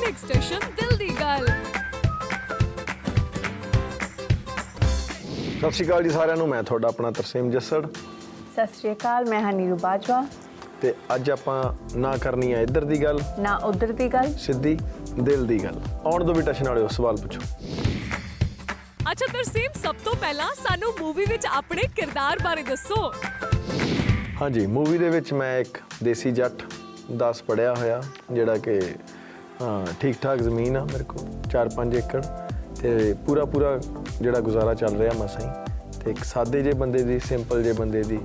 Next station ਦਿਲ ਦੀ ਗੱਲ ਸਤਿ ਸ਼੍ਰੀ ਅਕਾਲ ਜੀ ਸਾਰਿਆਂ ਨੂੰ ਮੈਂ ਤੁਹਾਡਾ ਆਪਣਾ ਤਰਸੇਮ ਜੱਸੜ। ਸਤਿ ਸ਼੍ਰੀ ਅਕਾਲ ਮੈਂ ਹਾਂ ਨੀਰੂ ਬਾਜਵਾ। ਤੇ ਅੱਜ ਆਪਾਂ ਨਾ ਕਰਨੀ ਆ ਇੱਧਰ ਦੀ ਗੱਲ ਨਾ ਉਧਰ ਦੀ ਗੱਲ। ਸਿੱਧੀ ਦਿਲ ਦੀ ਗੱਲ। ਆਉਣ ਦੋ ਵੀ ਟਸ਼ਨ ਵਾਲਿਓ ਸਵਾਲ ਪੁੱਛੋ। ਅੱਛਾ ਤਰਸੀਮ ਸਭ ਤੋਂ ਪਹਿਲਾਂ ਸਾਨੂੰ ਮੂਵੀ ਵਿੱਚ ਆਪਣੇ ਕਿਰਦਾਰ ਬਾਰੇ ਦੱਸੋ। ਹਾਂਜੀ ਮੂਵੀ ਦੇ ਵਿੱਚ ਮੈਂ ਇੱਕ ਦੇਸੀ ਜੱਟ 10 ਪੜਿਆ ਹੋਇਆ ਜਿਹੜਾ ਕਿ ਹਾਂ, ਠੀਕ ਠਾਕ ਜ਼ਮੀਨ ਆ ਮੇਰੇ ਕੋਲ 4-5 ਏਕੜ ਤੇ ਪੂਰਾ ਪੂਰਾ ਜਿਹੜਾ ਗੁਜ਼ਾਰਾ ਚੱਲ ਰਿਹਾ ਮਸਾਂ ਹੀ। ਤੇ ਇੱਕ ਸਾਦੇ ਜੇ ਬੰਦੇ ਦੀ ਸਿੰਪਲ ਜੇ ਬੰਦੇ ਦੀ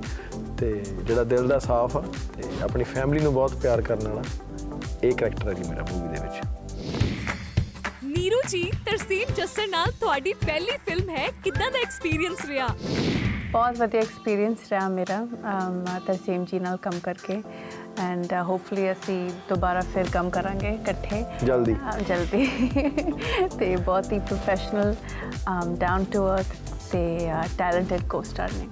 ਤੇ ਜਿਹੜਾ ਦਿਲ ਦਾ ਸਾਫ਼ ਆ ਤੇ ਆਪਣੀ ਫੈਮਿਲੀ ਨੂੰ ਬਹੁਤ ਪਿਆਰ ਕਰਨ ਵਾਲਾ ਇਹ ਕਰੈਕਟਰ ਹੈ ਜੀ ਮੇਰਾ ਮੂਵੀ ਦੇ ਵਿੱਚ। ਨੀਰੂ ਜੀ ਤਰਸੀਮ ਜੱਸਰ ਨਾਲ ਤੁਹਾਡੀ ਪਹਿਲੀ ਫਿਲਮ ਹੈ ਕਿੱਦਾਂ ਦਾ ਐਕਸਪੀਰੀਅੰਸ ਰਿਹਾ? ਬਹੁਤ ਵਧੀਆ ਐਕਸਪੀਰੀਅੰਸ ਰਿਹਾ ਮੇਰਾ ਤਰਸੇਮ ਜੀ ਨਾਲ ਕੰਮ ਕਰਕੇ। ਐਂਡ ਹੋਪਫੁਲੀ ਅਸੀਂ ਦੁਬਾਰਾ ਫਿਰ ਕੰਮ ਕਰਾਂਗੇ ਇਕੱਠੇ। ਜਲਦੀ। ਜਲਦੀ। ਤੇ ਬਹੁਤ ਹੀ ਪ੍ਰੋਫੈਸ਼ਨਲ ਡਾਊਨ ਟੂ ਅਰਥ ਤੇ ਟੈਲੈਂਟਡ ਕੋ-ਸਟਾਰ ਨੇ।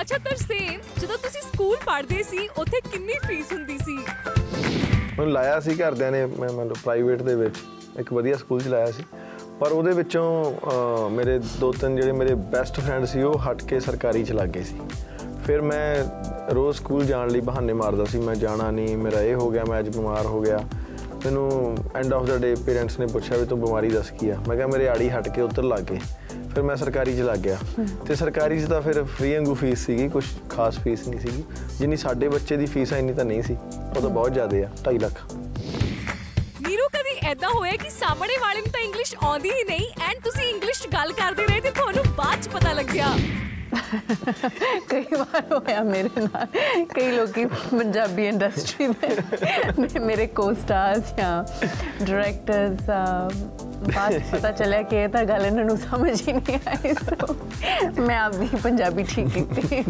ਅੱਛਾ ਤਰਸੀਮ ਜਦੋਂ ਤੁਸੀਂ ਸਕੂਲ ਪੜ੍ਹਦੇ ਸੀ ਉੱਥੇ ਕਿੰਨੀ ਫੀਸ ਹੁੰਦੀ ਸੀ? ਮੈਨੂੰ ਲਾਇਆ ਸੀ ਘਰਦਿਆਂ ਨੇ ਮੈਂ ਮਤਲਬ ਪ੍ਰਾਈਵੇਟ ਦੇ ਵਿੱਚ ਇੱਕ ਵਧੀਆ ਸਕੂਲ 'ਚ ਲਾਇਆ ਸੀ। ਪਰ ਉਹਦੇ ਵਿੱਚੋਂ ਮੇਰੇ ਦੋ ਤਿੰਨ ਜਿਹੜੇ ਮੇਰੇ ਬੈਸਟ ਫਰੈਂਡ ਸੀ ਉਹ ਹਟ ਕੇ ਸਰਕਾਰੀ 'ਚ ਲੱਗ ਗਏ ਸੀ। ਫਿਰ ਮੈਂ ਰੋਜ਼ ਸਕੂਲ ਜਾਣ ਲਈ ਬਹਾਨੇ ਮਾਰਦਾ ਸੀ, ਮੈਂ ਜਾਣਾ ਨਹੀਂ, ਮੇਰਾ ਇਹ ਹੋ ਗਿਆ, ਮੈਂ ਅੱਜ ਬਿਮਾਰ ਹੋ ਗਿਆ। ਮੈਨੂੰ end of the day parents ਨੇ ਪੁੱਛਿਆ ਵੀ ਤੂੰ ਬਿਮਾਰੀ ਦੱਸ ਕੀ ਆ? ਮੈਂ ਕਿਹਾ ਮੇਰੇ ਆੜੀ ਹਟ ਕੇ ਉੱਧਰ ਲੱਗ ਗਏ। ਫਿਰ ਮੈਂ ਸਰਕਾਰੀ 'ਚ ਲੱਗ ਗਿਆ। ਤੇ ਸਰਕਾਰੀ 'ਚ ਤਾਂ ਫਿਰ ਫ੍ਰੀ ਵਾਂਗੂ ਫੀਸ ਸੀਗੀ ਕੁਝ ਖਾਸ ਫੀਸ ਨਹੀਂ ਸੀਗੀ। ਜਿੰਨੀ ਸਾਡੇ ਬੱਚੇ ਦੀ ਫੀਸ ਆ, ਇੰਨੀ ਤਾਂ ਨਹੀਂ ਸੀ। ਉਹ ਤਾਂ ਬਹੁਤ ਜ਼ਿਆਦਾ ਆ 2.5 ਲੱਖ। ਨੀਰੂ, ਕਦੀ ਐਦਾਂ ਹੋਇਆ ਕਿ ਸਾਹਮਣੇ ਵਾਲੇ ਨੂੰ ਤਾਂ ਇੰਗਲਿਸ਼ ਆਉਂਦੀ ਹੀ ਨਹੀਂ ਐਂਡ ਤੁਸੀਂ ਇੰਗਲਿਸ਼ 'ਚ ਗੱਲ ਕਰਦੇ ਰਹੇ ਤੇ ਤੁਹਾਨੂੰ ਬਾਅਦ 'ਚ ਪਤਾ ਲੱਗਿਆ? ਕਈ ਵਾਰ ਹੋਇਆ ਮੇਰੇ ਨਾਲ। ਕਈ ਲੋਕੀ ਪੰਜਾਬੀ ਇੰਡਸਟਰੀ ਦੇ ਮੇਰੇ ਕੋ-ਸਟਾਰਸ ਜਾਂ ਡਾਇਰੈਕਟਰਸ ਬਾਅਦ ਪਤਾ ਚੱਲਿਆ ਕਿ ਇਹ ਤਾਂ ਗੱਲ ਇਹਨਾਂ ਨੂੰ ਸਮਝ ਹੀ ਨਹੀਂ ਆਈ ਸੋ ਮੈਂ ਆਪਦੀ ਪੰਜਾਬੀ ਠੀਕ ਕੀਤੀ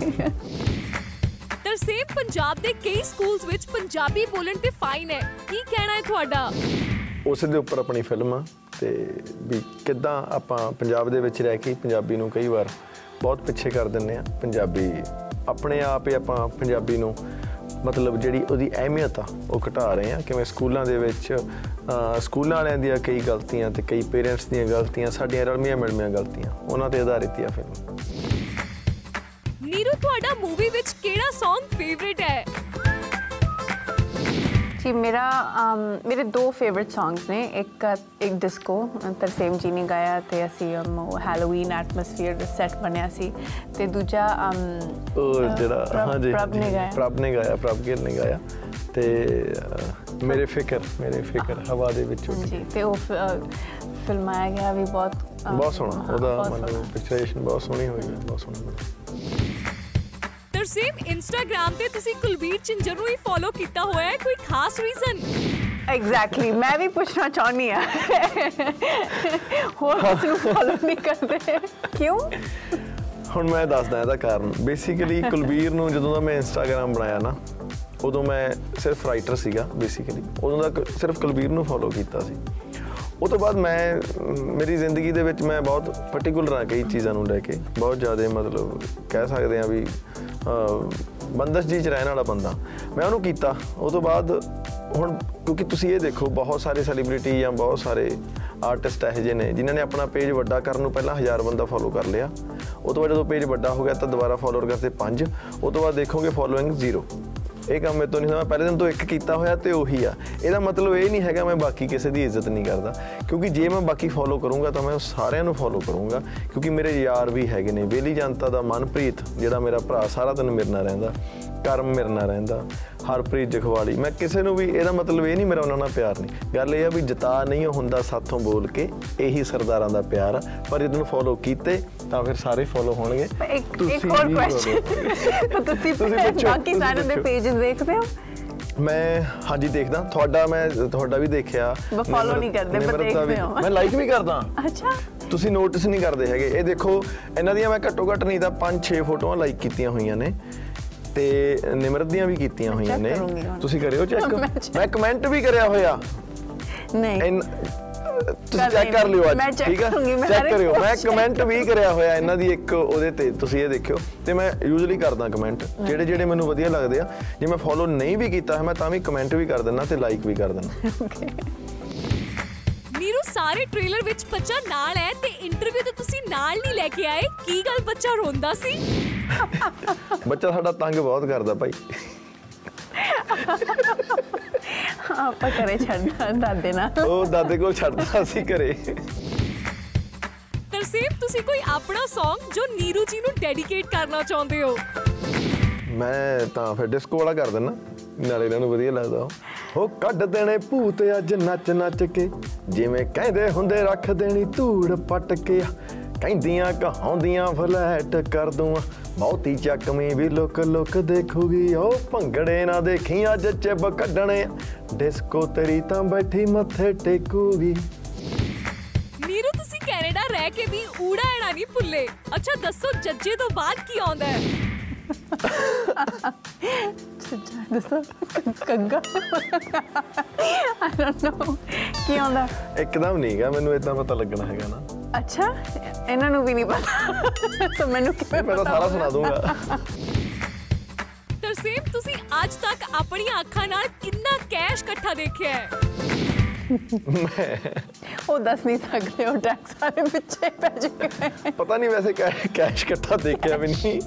ਤਰਸੇਮ ਪੰਜਾਬ ਦੇ ਕਈ ਸਕੂਲਸ ਵਿੱਚ ਪੰਜਾਬੀ ਬੋਲਣ ਤੇ ਫਾਈਨ ਹੈ। ਕੀ ਕਹਿਣਾ ਹੈ ਤੁਹਾਡਾ? ਉਸ ਦੇ ਉੱਪਰ ਆਪਣੀ ਫਿਲਮ ਆ ਤੇ ਵੀ ਕਿੱਦਾਂ ਆਪਾਂ ਪੰਜਾਬ ਦੇ ਵਿੱਚ ਰਹਿ ਕੇ ਪੰਜਾਬੀ ਨੂੰ ਕਈ ਵਾਰ ਬਹੁਤ ਪਿੱਛੇ ਕਰ ਦਿੰਨੇ ਆ ਪੰਜਾਬੀ ਆਪਣੇ ਆਪ ਹੀ ਆਪਾਂ ਪੰਜਾਬੀ ਨੂੰ ਮਤਲਬ ਜਿਹੜੀ ਉਹਦੀ ਅਹਿਮੀਅਤ ਆ ਉਹ ਘਟਾ ਰਹੇ ਆ ਕਿਵੇਂ ਸਕੂਲਾਂ ਦੇ ਵਿੱਚ ਅਹ, ਸਕੂਲਾਂ ਵਾਲਿਆਂ ਦੀਆਂ ਕਈ ਗਲਤੀਆਂ ਤੇ ਕਈ ਪੇਰੈਂਟਸ ਦੀਆਂ ਗਲਤੀਆਂ ਸਾਡੀਆਂ ਰਲਮੀਆਂ ਮਿਲਮੀਆਂ ਗਲਤੀਆਂ ਉਹਨਾਂ ਤੇ ਆਧਾਰਿਤ ਹੀ ਆ ਫਿਲਮ ਨੀਰੂ ਤੁਹਾਡਾ ਮੂਵੀ ਵਿੱਚ ਕਿਹੜਾ Song ਫੇਵਰਿਟ ਹੈ? ਜੀ ਮੇਰਾ ਮੇਰੇ ਦੋ ਫੇਵਰਿਟ ਸੌਂਗਸ ਨੇ। ਇੱਕ ਇੱਕ ਡਿਸਕੋ ਤਰਸੇਮ ਜੀ ਨੇ ਗਾਇਆ ਤੇ ਅਸੀਂ ਉਹ ਹੈਲੋਵੀਨ ਐਟਮੋਸਫੀਅਰ ਦਾ ਸੈੱਟ ਬਣਿਆ ਸੀ। ਤੇ ਦੂਜਾ ਉਹ ਜਿਹੜਾ ਹਾਂਜੀ ਪ੍ਰਭ ਨੇ ਗਾਇਆ। ਪ੍ਰਭ ਨੇ ਗਾਇਆ ਪ੍ਰਭ ਗਿੱਲ ਨੇ ਗਾਇਆ। ਤੇ ਮੇਰੇ ਫਿਕਰ ਮੇਰੇ ਫਿਕਰ ਹਵਾ ਦੇ ਵਿੱਚ ਉੱਡ ਜੀ ਤੇ ਉਹ ਫਿਲਮਾਇਆ ਗਿਆ ਵੀ ਬਹੁਤ ਬਹੁਤ ਸੋਹਣਾ ਉਹਦਾ ਮਤਲਬ। ਪਿਕਚਰੇਸ਼ਨ ਬਹੁਤ ਸੋਹਣੀ ਹੋਈ ਹੈ ਬਹੁਤ ਸੋਹਣਾ ਤਰਸੇਮ ਇੰਸਟਾਗ੍ਰam ਤੇ ਤੁਸੀਂ ਕੁਲਬੀਰ ਚਿੰਜਰ ਨੂੰ ਹੀ ਫੋਲੋ ਕੀਤਾ ਹੋਇਆ ਹੈ ਕੋਈ ਖਾਸ ਰੀਜ਼ਨ ਐਗਜ਼ੈਕਟਲੀ ਮੈਂ ਵੀ ਪੁੱਛਣਾ ਚਾਹੁੰਦੀ ਆ ਹੋਰ ਕਿਸ ਨੂੰ ਫੋਲੋ ਨਹੀਂ ਕਰਦੇ। ਕਿਉਂ? ਹੁਣ ਮੈਂ ਦੱਸਦਾ ਇਹਦਾ ਕਾਰਨ। ਬੇਸਿਕਲੀ ਕੁਲਬੀਰ ਨੂੰ ਜਦੋਂ ਦਾ ਮੈਂ ਇੰਸਟਾਗ੍ਰam ਬਣਾਇਆ ਨਾ ਉਦੋਂ ਮੈਂ ਸਿਰਫ ਰਾਈਟਰ ਸੀਗਾ ਬੇਸਿਕਲੀ ਉਦੋਂ ਦਾ ਸਿਰਫ ਕੁਲਬੀਰ ਨੂੰ ਫੋਲੋ ਕੀਤਾ ਸੀ। ਉਹ ਤੋਂ ਬਾਅਦ ਮੈਂ ਮੇਰੀ ਜ਼ਿੰਦਗੀ ਦੇ ਵਿੱਚ ਮੈਂ ਬਹੁਤ ਪਾਰਟਿਕੂਲਰ ਆ ਕਈ ਚੀਜ਼ਾਂ ਨੂੰ ਲੈ ਕੇ। ਬਹੁਤ ਜ਼ਿਆਦਾ ਮਤਲਬ ਕਹਿ ਸਕਦੇ ਆ ਵੀ ਬੰਦਸ਼ ਜੀ ਚ ਰਹਿਣ ਵਾਲਾ ਬੰਦਾ। ਮੈਂ ਉਹਨੂੰ ਕੀਤਾ। ਉਹ ਤੋਂ ਬਾਅਦ ਹੁਣ ਕਿਉਂਕਿ ਤੁਸੀਂ ਇਹ ਦੇਖੋ, ਬਹੁਤ ਸਾਰੇ ਸੈਲੀਬ੍ਰਿਟੀ ਜਾਂ ਬਹੁਤ ਸਾਰੇ ਆਰਟਿਸਟ ਇਹੋ ਜਿਹੇ ਨੇ, ਜਿਨ੍ਹਾਂ ਨੇ ਆਪਣਾ ਪੇਜ ਵੱਡਾ ਕਰਨ ਨੂੰ ਪਹਿਲਾਂ 1000 ਬੰਦਾ ਫੋਲੋ ਕਰ ਲਿਆ। ਉਹ ਤੋਂ ਬਾਅਦ ਜਦੋਂ ਪੇਜ ਵੱਡਾ ਹੋ ਗਿਆ ਤਾਂ ਦੁਬਾਰਾ ਫੋਲੋਅਰ ਕਰਤੇ 5 ਉਹ ਤੋਂ ਬਾਅਦ ਦੇਖੋਗੇ ਫੋਲੋਇੰਗ ਜ਼ੀਰੋ ਇਹ ਕੰਮ ਮੇਰੇ ਤੋਂ ਨਹੀਂ ਹੋਇਆ ਪਹਿਲੇ ਦਿਨ ਤੋਂ ਇੱਕ ਕੀਤਾ ਹੋਇਆ ਤੇ ਉਹੀ ਆ। ਇਹਦਾ ਮਤਲਬ ਇਹ ਨਹੀਂ ਹੈਗਾ ਮੈਂ ਬਾਕੀ ਕਿਸੇ ਦੀ ਇੱਜ਼ਤ ਨਹੀਂ ਕਰਦਾ। ਕਿਉਂਕਿ ਜੇ ਮੈਂ ਬਾਕੀ ਫੋਲੋ ਕਰੂੰਗਾ ਤਾਂ ਮੈਂ ਉਹ ਸਾਰਿਆਂ ਨੂੰ ਫੋਲੋ ਕਰੂੰਗਾ। ਕਿਉਂਕਿ ਮੇਰੇ ਯਾਰ ਵੀ ਹੈਗੇ ਨੇ। ਬੇਲੀ ਜਨਤਾ ਦਾ ਮਨਪ੍ਰੀਤ, ਜਿਹੜਾ ਮੇਰਾ ਭਰਾ, ਸਾਰਾ ਦਿਨ ਮੇਰੇ ਨਾਲ ਰਹਿੰਦਾ। ਕਰਮ ਮੇਰੇ ਨਾਲ ਰਹਿੰਦਾ। ਹਰਪ੍ਰੀਤ ਜਖਵਾਲੀ। ਮੈਂ ਕਿਸੇ ਨੂੰ ਵੀ ਇਹਦਾ ਮਤਲਬ ਇਹ ਨਹੀਂ ਮੇਰਾ ਉਹਨਾਂ ਨਾਲ ਪਿਆਰ ਨਹੀਂ। ਗੱਲ ਇਹ ਆ ਵੀ ਜਤਾ ਨਹੀਂ ਹੁੰਦਾ ਸਾਥੋਂ ਬੋਲ ਕੇ ਇਹੀ ਸਰਦਾਰਾਂ ਦਾ ਪਿਆਰ ਆ। ਪਰ ਜਦੋਂ ਫੋਲੋ ਕੀਤੇ ਤਾਂ ਫਿਰ ਸਾਰੇ ਫੋਲੋ ਹੋਣਗੇ। ਇੱਕ ਹੋਰ ਕੁਐਸਚਨ ਤੁਸੀਂ ਬਾਕੀ ਸਾਰਿਆਂ ਦੇ। ਪੇजेस ਦੇਖਦੇ ਹੋ? ਮੈਂ ਹਾਂਜੀ ਦੇਖਦਾ। ਤੁਹਾਡਾ ਮੈਂ ਤੁਹਾਡਾ ਵੀ ਦੇਖਿਆ। ਮੈਂ ਨਿਮਰਤ- ਨਹੀਂ ਕਰਦੇ, ਪਰ। ਦੇਖਦੇ ਹੋ। ਮੈਂ ਲਾਈਕ ਵੀ ਕਰਦਾ। ਅੱਛਾ। ਤੁਸੀਂ ਨੋਟਿਸ ਨਹੀਂ ਕਰਦੇ ਹੈਗੇ। ਇਹ ਦੇਖੋ ਇਹਨਾਂ ਦੀਆਂ ਮੈਂ ਘੱਟੋ ਘੱਟ ਨਹੀਂ ਤਾਂ 5-6 ਫੋਟੋਆਂ ਲਾਈਕ ਕੀਤੀਆਂ ਹੋਈਆਂ ਨੇ। ਤੇ ਨਿਮਰਤ ਦੀਆਂ ਵੀ ਕੀਤੀਆਂ ਹੋਈਆਂ ਨੇ। ਤੁਸੀਂ ਕਰਿਓ ਚੈੱਕ ਮੈਂ ਕਮੈਂਟ ਵੀ ਕਰਿਆ ਹੋਇਆ। ਨਹੀਂ। ਤੁਸੀਂ ਚੈੱਕ ਕਰ ਲਿਓ ਅੱਜ ਠੀਕ ਹੈ ਕਰੂੰਗੀ, ਮੈਂ ਚੈੱਕ ਕਰਿਓ। ਮੈਂ ਕਮੈਂਟ ਵੀ ਕਰਿਆ ਹੋਇਆ ਇਹਨਾਂ ਦੀ ਇੱਕ ਉਹਦੇ ਤੇ। ਤੁਸੀਂ ਇਹ ਦੇਖਿਓ। ਤੇ ਮੈਂ ਯੂਜੂਲੀ ਕਰਦਾ ਕਮੈਂਟ ਜਿਹੜੇ ਜਿਹੜੇ ਮੈਨੂੰ ਵਧੀਆ ਲੱਗਦੇ ਆ ਜੇ ਮੈਂ ਫੋਲੋ ਨਹੀਂ ਵੀ ਕੀਤਾ ਹੈ ਮੈਂ ਤਾਂ ਵੀ ਕਮੈਂਟ ਵੀ ਕਰ ਦਿੰਦਾ ਤੇ ਲਾਈਕ ਵੀ ਕਰ ਦਿੰਦਾ ਓਕੇ ਨੀਰੂ ਸਾਰੇ ਟ੍ਰੇਲਰ ਵਿੱਚ ਬੱਚਾ ਨਾਲ ਹੈ ਤੇ ਇੰਟਰਵਿਊ ਤੇ ਤੁਸੀਂ ਨਾਲ ਨਹੀਂ ਲੈ ਕੇ ਆਏ। ਕੀ ਗੱਲ ਬੱਚਾ ਰੋਂਦਾ ਸੀ? ਬੱਚਾ ਸਾਡਾ ਤੰਗ ਬਹੁਤ ਕਰਦਾ ਭਾਈ। ਆਪਾਂ ਕਰੇ ਛੱਡਣਾ ਦਾਦੇ ਨਾਲ। ਉਹ ਦਾਦੇ ਕੋਲ ਛੱਡਦਾ ਸੀ ਘਰੇ। ਤਰਸੇਮ ਤੁਸੀਂ ਕੋਈ ਆਪਣਾ Song ਜੋ ਨੀਰੂ ਜੀ ਨੂੰ ਡੈਡੀਕੇਟ ਕਰਨਾ ਚਾਹੁੰਦੇ ਹੋ? ਮੈਂ ਤਾਂ ਫਿਰ ਡਿਸਕੋ ਵਾਲਾ ਕਰ ਦਿੰਦਾ ਨਾਲੇ ਇਹਨਾਂ ਨੂੰ ਵਧੀਆ ਲੱਗਦਾ ਉਹ। ਹੋ ਕੱਢ ਦੇਣੇ ਭੂਤ ਅੱਜ ਨੱਚ ਨੱਚ ਕੇ। ਜਿਵੇਂ ਕਹਿੰਦੇ ਹੁੰਦੇ ਰੱਖ ਦੇਣੀ ਧੂੜ ਪੱਟ ਕੇ। ਕਹਿੰਦੀਆਂ ਕਹਾਉਂਦੀਆਂ ਫਲੈਟ ਕਰ ਦੂੰ ਬਹੁਤੀ ਚੱਕਵੀਂ ਵੀ ਲੁਕ ਲੁਕ ਦੇਖੂਗੀ ਉਹ ਭੰਗੜੇ ਨਾ ਦੇਖੀ ਅੱਜ ਚਿਬ ਕੱਢਣੇ ਡਿਸਕੋ ਤੇਰੀ ਤਾਂ ਬੈਠੀ ਮੱਥੇ ਟੇਕੂਗੀ। ਨੀਰੂ ਤੁਸੀਂ ਕੈਨੇਡਾ ਰਹਿ ਕੇ ਵੀ ਊੜਾ ਐੜਾ ਨਹੀਂ ਭੁੱਲੇ। ਅੱਛਾ ਦੱਸੋ ਜੱਜੇ ਤੋਂ ਬਾਅਦ ਕੀ ਆਉਂਦਾ ਹੈ? ਸੱਚਾ ਦੱਸੋ ਕੰਗਾ? ਆਈ ਡੋਨਟ ਨੋ ਕੀ ਆਉਂਦਾ? ਇੱਕਦਮ ਨਹੀਂਗਾ ਮੈਨੂੰ ਇਦਾਂ ਪਤਾ ਲੱਗਣਾ ਹੈਗਾ ਨਾ। ਅੱਛਾ ਇਹਨਾਂ ਨੂੰ ਵੀ ਨਹੀਂ ਪਤਾ। ਸੋ ਮੈਨੂੰ ਕਿਵੇਂ ਮੈਂ ਤਾਂ ਸਾਰਾ ਸੁਣਾ ਦੂੰਗਾ ਤਰਸੇਮ ਤੁਸੀਂ ਅੱਜ ਤੱਕ ਆਪਣੀਆਂ ਅੱਖਾਂ ਨਾਲ ਕਿੰਨਾ ਕੈਸ਼ ਇਕੱਠਾ ਦੇਖਿਆ ਹੈ? ਉਹ ਦੱਸ ਨਹੀਂ ਸਕਦੇ ਉਹ ਟੈਕਸ ਵਾਲੇ ਪਿੱਛੇ ਪੈ ਜਾਏ ਪਤਾ ਨਹੀਂ ਵੈਸੇ ਕੈ- ਕੈਸ਼ ਇਕੱਠਾ ਦੇਖਿਆ ਵੀ ਨਹੀਂ।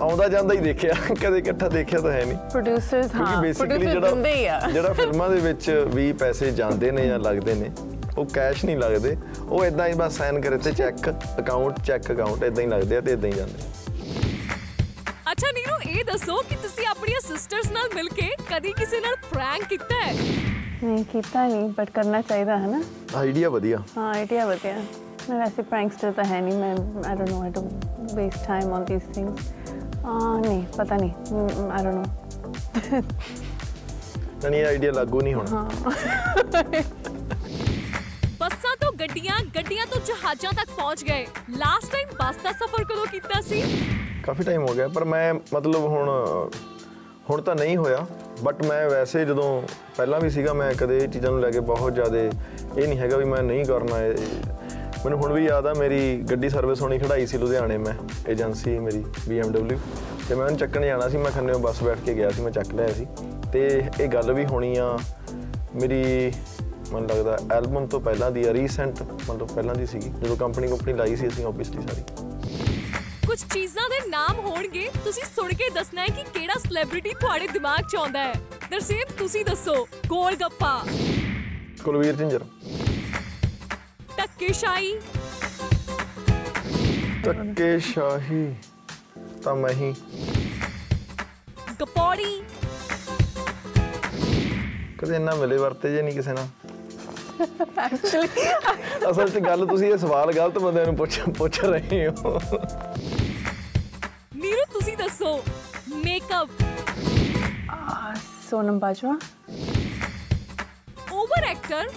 ਆਉਂਦਾ ਜਾਂਦਾ ਹੀ ਦੇਖਿਆ ਕਦੇ ਇਕੱਠਾ ਦੇਖਿਆ ਤਾਂ ਹੈ ਨਹੀਂ। ਪ੍ਰੋਡਿਊਸਰਸ ਕਿਉਂਕਿ ਹਾਂ ਬੇਸਿਕਲੀ ਹੀ ਆ। ਜਿਹੜਾ ਜਿਹੜਾ ਫਿਲਮਾਂ ਦੇ ਵਿੱਚ ਵੀ ਪੈਸੇ ਜਾਂਦੇ ਨੇ ਜਾਂ ਲੱਗਦੇ ਨੇ ਉਹ ਕੈਸ਼ ਨਹੀਂ ਲੱਗਦੇ। ਉਹ ਇਦਾਂ ਹੀ ਬਸ ਸਾਈਨ ਕਰੇ ਤੇ ਚੈੱਕ ਅਕਾਊਂਟ ਚੈੱਕ ਅਕਾਊਂਟ ਇਦਾਂ ਹੀ ਲੱਗਦੇ ਆ ਤੇ ਇਦਾਂ ਹੀ ਜਾਂਦੇ ਆ। ਅੱਛਾ ਨੀਰੂ ਇਹ ਦੱਸੋ ਕਿ ਤੁਸੀਂ ਆਪਣੀਆਂ ਸਿਸਟਰਸ ਨਾਲ ਮਿਲ ਕੇ ਕਦੀ ਕਿਸੇ ਨਾਲ ਪ੍ਰੈਂਕ ਕੀਤਾ ਹੈ? ਨਹੀਂ ਕੀਤਾ ਨਹੀਂ ਬਟ ਕਰਨਾ ਚਾਹੀਦਾ ਹੈ ਨਾ? ਆਈਡੀਆ ਵਧੀਆ। ਹਾਂ ਆਈਡੀਆ ਵਧੀਆ। ਮੈਂ ਵੈਸੇ ਪ੍ਰੈਂਕਸਟਰ ਤਾਂ ਹੈ ਨਹੀਂ ਮੈਂ I don't know how to waste time on these things ਆ ਨਹੀਂ ਪਤਾ ਨਹੀਂ ਆਈ ਡੋਨਟ ਨੋ ਨਹੀਂ ਆਈਡੀਆ ਲਾਗੂ ਨਹੀਂ ਹੋਣਾ। ਤੋਂ ਗੱਡੀਆਂ ਗੱਡੀਆਂ ਤੋਂ ਜਹਾਜ਼ਾਂ ਤੱਕ ਪਹੁੰਚ ਗਏ। ਲਾਸਟ ਟਾਈਮ ਬੱਸ ਦਾ ਸਫ਼ਰ ਕਦੋਂ ਕੀਤਾ ਸੀ? ਕਾਫੀ ਟਾਈਮ ਹੋ ਗਿਆ, ਪਰ ਮੈਂ ਮਤਲਬ ਹੁਣ ਹੁਣ ਤਾਂ ਨਹੀਂ ਹੋਇਆ। ਬਟ ਮੈਂ ਵੈਸੇ ਜਦੋਂ ਪਹਿਲਾਂ ਵੀ ਸੀਗਾ, ਮੈਂ ਕਦੇ ਇਹ ਚੀਜ਼ਾਂ ਨੂੰ ਲੈ ਕੇ ਬਹੁਤ ਜ਼ਿਆਦਾ ਇਹ ਨਹੀਂ ਹੈਗਾ ਵੀ ਮੈਂ ਨਹੀਂ ਕਰਨਾ ਇਹ। ਮੈਨੂੰ ਹੁਣ ਵੀ ਯਾਦ ਆ, ਮੇਰੀ ਗੱਡੀ ਸਰਵਿਸ ਹੋਣੀ ਖੜਾਈ ਸੀ ਲੁਧਿਆਣੇ ਮੈਂ ਏਜੰਸੀ ਮੇਰੀ BMW ਤੇ ਮੈਂ ਉਹਨੂੰ ਚੱਕਣ ਜਾਣਾ ਸੀ, ਮੈਂ ਖੰਨੇ ਬੱਸ ਬੈਠ ਕੇ ਗਿਆ ਸੀ, ਮੈਂ ਚੱਕ ਲਿਆ ਸੀ। ਤੇ ਇਹ ਗੱਲ ਵੀ ਹੋਣੀ ਆ, ਮੇਰੀ ਮੈਨੂੰ ਲੱਗਦਾ ਐਲਬਮ ਤੋਂ ਪਹਿਲਾਂ ਦੀ ਰੀਸੈਂਟ ਮਤਲਬ ਪਹਿਲਾਂ ਦੀ ਸੀਗੀ ਜਦੋਂ ਕੰਪਨੀ ਕੰਪਨੀ ਲਾਈ ਸੀ ਅਸੀਂ ਆਬਵੀਅਸਲੀ ਸਾਰੀ। ਕੁਝ ਚੀਜ਼ਾਂ ਦੇ ਨਾਮ ਹੋਣਗੇ ਤੁਸੀਂ ਸੁਣ ਕੇ ਦੱਸਣਾ ਹੈ ਕਿ ਕਿਹੜਾ ਸੈਲੀਬ੍ਰਿਟੀ ਤੁਹਾਡੇ ਦਿਮਾਗ 'ਚ ਆਉਂਦਾ ਹੈ। ਦਰਸੇਮ ਤੁਸੀਂ ਦੱਸੋ ਗੋਲ ਗੱਪਾ। ਕੁਲਵੀਰ ਝਿੰਜਰ। ਧੱਕੇਸ਼ਾਹੀ। ਧੱਕੇ ਸ਼ਾਹੀ ਤਾਂ ਮੈਂ ਹੀ। ਗਪੌੜੀ। ਕਦੇ ਇੰਨਾ ਮਿਲੇ ਵਰਤੇ ਜੇ ਨਹੀਂ ਕਿਸੇ ਨਾਲ। ਐਕਚੁਅਲੀ ਅਸਲ 'ਚ ਗੱਲ ਤੁਸੀਂ ਇਹ ਸਵਾਲ ਗਲਤ ਬੰਦਿਆਂ ਨੂੰ ਪੁੱਛ ਪੁੱਛ ਰਹੇ ਹੋ। ਨੀਰੂ ਤੁਸੀਂ ਦੱਸੋ makeup Sonam Bajwa. Over actor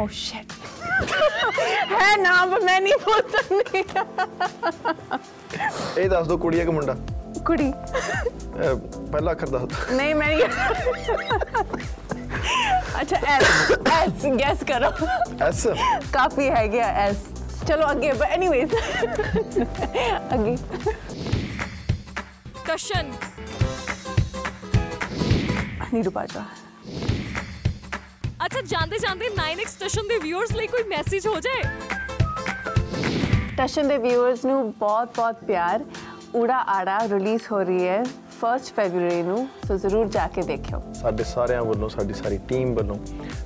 oh shit ਹੈ ਨਾਮ ਮੈਂ ਨਹੀਂ ਬੋਲ ਸਕਦੀ। ਇਹ ਦੱਸ ਦੋ ਕੁੜੀ ਆ ਕਿ ਮੁੰਡਾ? ਕੁੜੀ। ਪਹਿਲਾ ਅੱਖਰ ਦੱਸ। ਨਹੀਂ ਮੈਂ ਨਹੀਂ ਅੱਛਾ ਐਸ ਐਸ ਗੈਸ ਕਰੋ ਐਸ ਕਾਫੀ ਹੈ ਗਿਆ ਐਸ ਚਲੋ ਅੱਗੇ ਬਟ ਐਨੀਵੇਜ਼ ਅੱਗੇ ਕਸ਼ਨ ਨੀਰੂ ਬਾਜਵਾ ਅੱਛਾ ਜਾਂਦੇ ਜਾਂਦੇ 9x ਸਟੇਸ਼ਨ ਦੇ ਵਿਊਅਰਸ ਲਈ ਕੋਈ ਮੈਸੇਜ ਹੋ ਜਾਏ ਟਸ਼ਨ ਦੇ ਵਿਊਅਰਸ ਨੂੰ ਬਹੁਤ ਬਹੁਤ ਪਿਆਰ ਊੜਾ ਆੜਾ ਰਿਲੀਜ਼ ਹੋ ਰਹੀ ਹੈ 1 ਫੈਬਰੂਰੀ ਨੂੰ, ਸੋ ਜ਼ਰੂਰ ਜਾ ਕੇ ਦੇਖਿਓ। ਸਾਡੇ ਸਾਰਿਆਂ ਵੱਲੋਂ, ਸਾਡੀ ਸਾਰੀ ਟੀਮ ਵੱਲੋਂ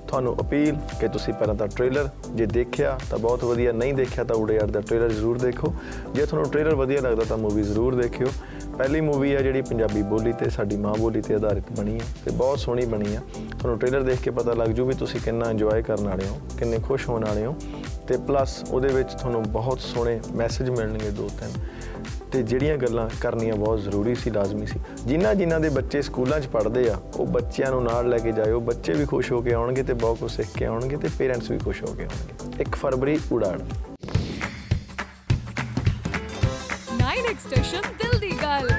ਤੁਹਾਨੂੰ ਅਪੀਲ ਕਿ ਤੁਸੀਂ ਪਹਿਲਾਂ ਤਾਂ ਟ੍ਰੇਲਰ ਜੇ ਦੇਖਿਆ ਤਾਂ ਬਹੁਤ ਵਧੀਆ, ਨਹੀਂ ਦੇਖਿਆ ਤਾਂ ਉੜੇ ਯਾਰ ਦਾ ਟ੍ਰੇਲਰ ਜ਼ਰੂਰ ਦੇਖੋ। ਜੇ ਤੁਹਾਨੂੰ ਟ੍ਰੇਲਰ ਵਧੀਆ ਲੱਗਦਾ ਤਾਂ ਮੂਵੀ ਜ਼ਰੂਰ ਦੇਖਿਓ। ਪਹਿਲੀ ਮੂਵੀ ਹੈ ਜਿਹੜੀ ਪੰਜਾਬੀ ਬੋਲੀ ਤੇ ਸਾਡੀ ਮਾਂ ਬੋਲੀ ਤੇ ਆਧਾਰਿਤ ਬਣੀ ਹੈ ਤੇ ਬਹੁਤ ਸੋਹਣੀ ਬਣੀ ਹੈ ਤੁਹਾਨੂੰ ਟ੍ਰੇਲਰ ਦੇਖ ਕੇ ਪਤਾ ਲੱਗ ਜੂ ਵੀ ਤੁਸੀਂ ਕਿੰਨਾ ਇੰਜੋਏ ਕਰਨ ਵਾਲੇ ਹੋ, ਕਿੰਨੇ ਖੁਸ਼ ਹੋਣ ਵਾਲੇ ਹੋ ਤੇ ਪਲੱਸ ਉਹਦੇ ਵਿੱਚ ਤੁਹਾਨੂੰ ਬਹੁਤ ਸੋਹਣੇ ਮੈਸੇਜ ਮਿਲਣਗੇ ਦੋ ਤਿੰਨ। ਤੇ ਜਿਹੜੀਆਂ ਗੱਲਾਂ ਕਰਨੀਆਂ ਬਹੁਤ ਜ਼ਰੂਰੀ ਸੀ, ਲਾਜ਼ਮੀ ਸੀ। ਜਿਨ੍ਹਾਂ ਜਿਨ੍ਹਾਂ ਦੇ ਬੱਚੇ ਸਕੂਲਾਂ 'ਚ ਪੜ੍ਹਦੇ ਆ, ਉਹ ਬੱਚਿਆਂ ਨੂੰ ਨਾਲ ਲੈ ਕੇ ਜਾਇਓ। ਬੱਚੇ ਵੀ ਖੁਸ਼ ਹੋ ਕੇ ਆਉਣਗੇ ਤੇ ਬਹੁਤ ਕੁਝ ਸਿੱਖ ਕੇ ਆਉਣਗੇ ਤੇ ਪੇਰੈਂਟਸ ਵੀ ਖੁਸ਼ ਹੋ ਕੇ ਆਉਣਗੇ। 1 ਫਰਵਰੀ ਉਡਾਣ। 9x ਸਟੇਸ਼ਨ ਦਿਲ ਦੀ ਗੱਲ।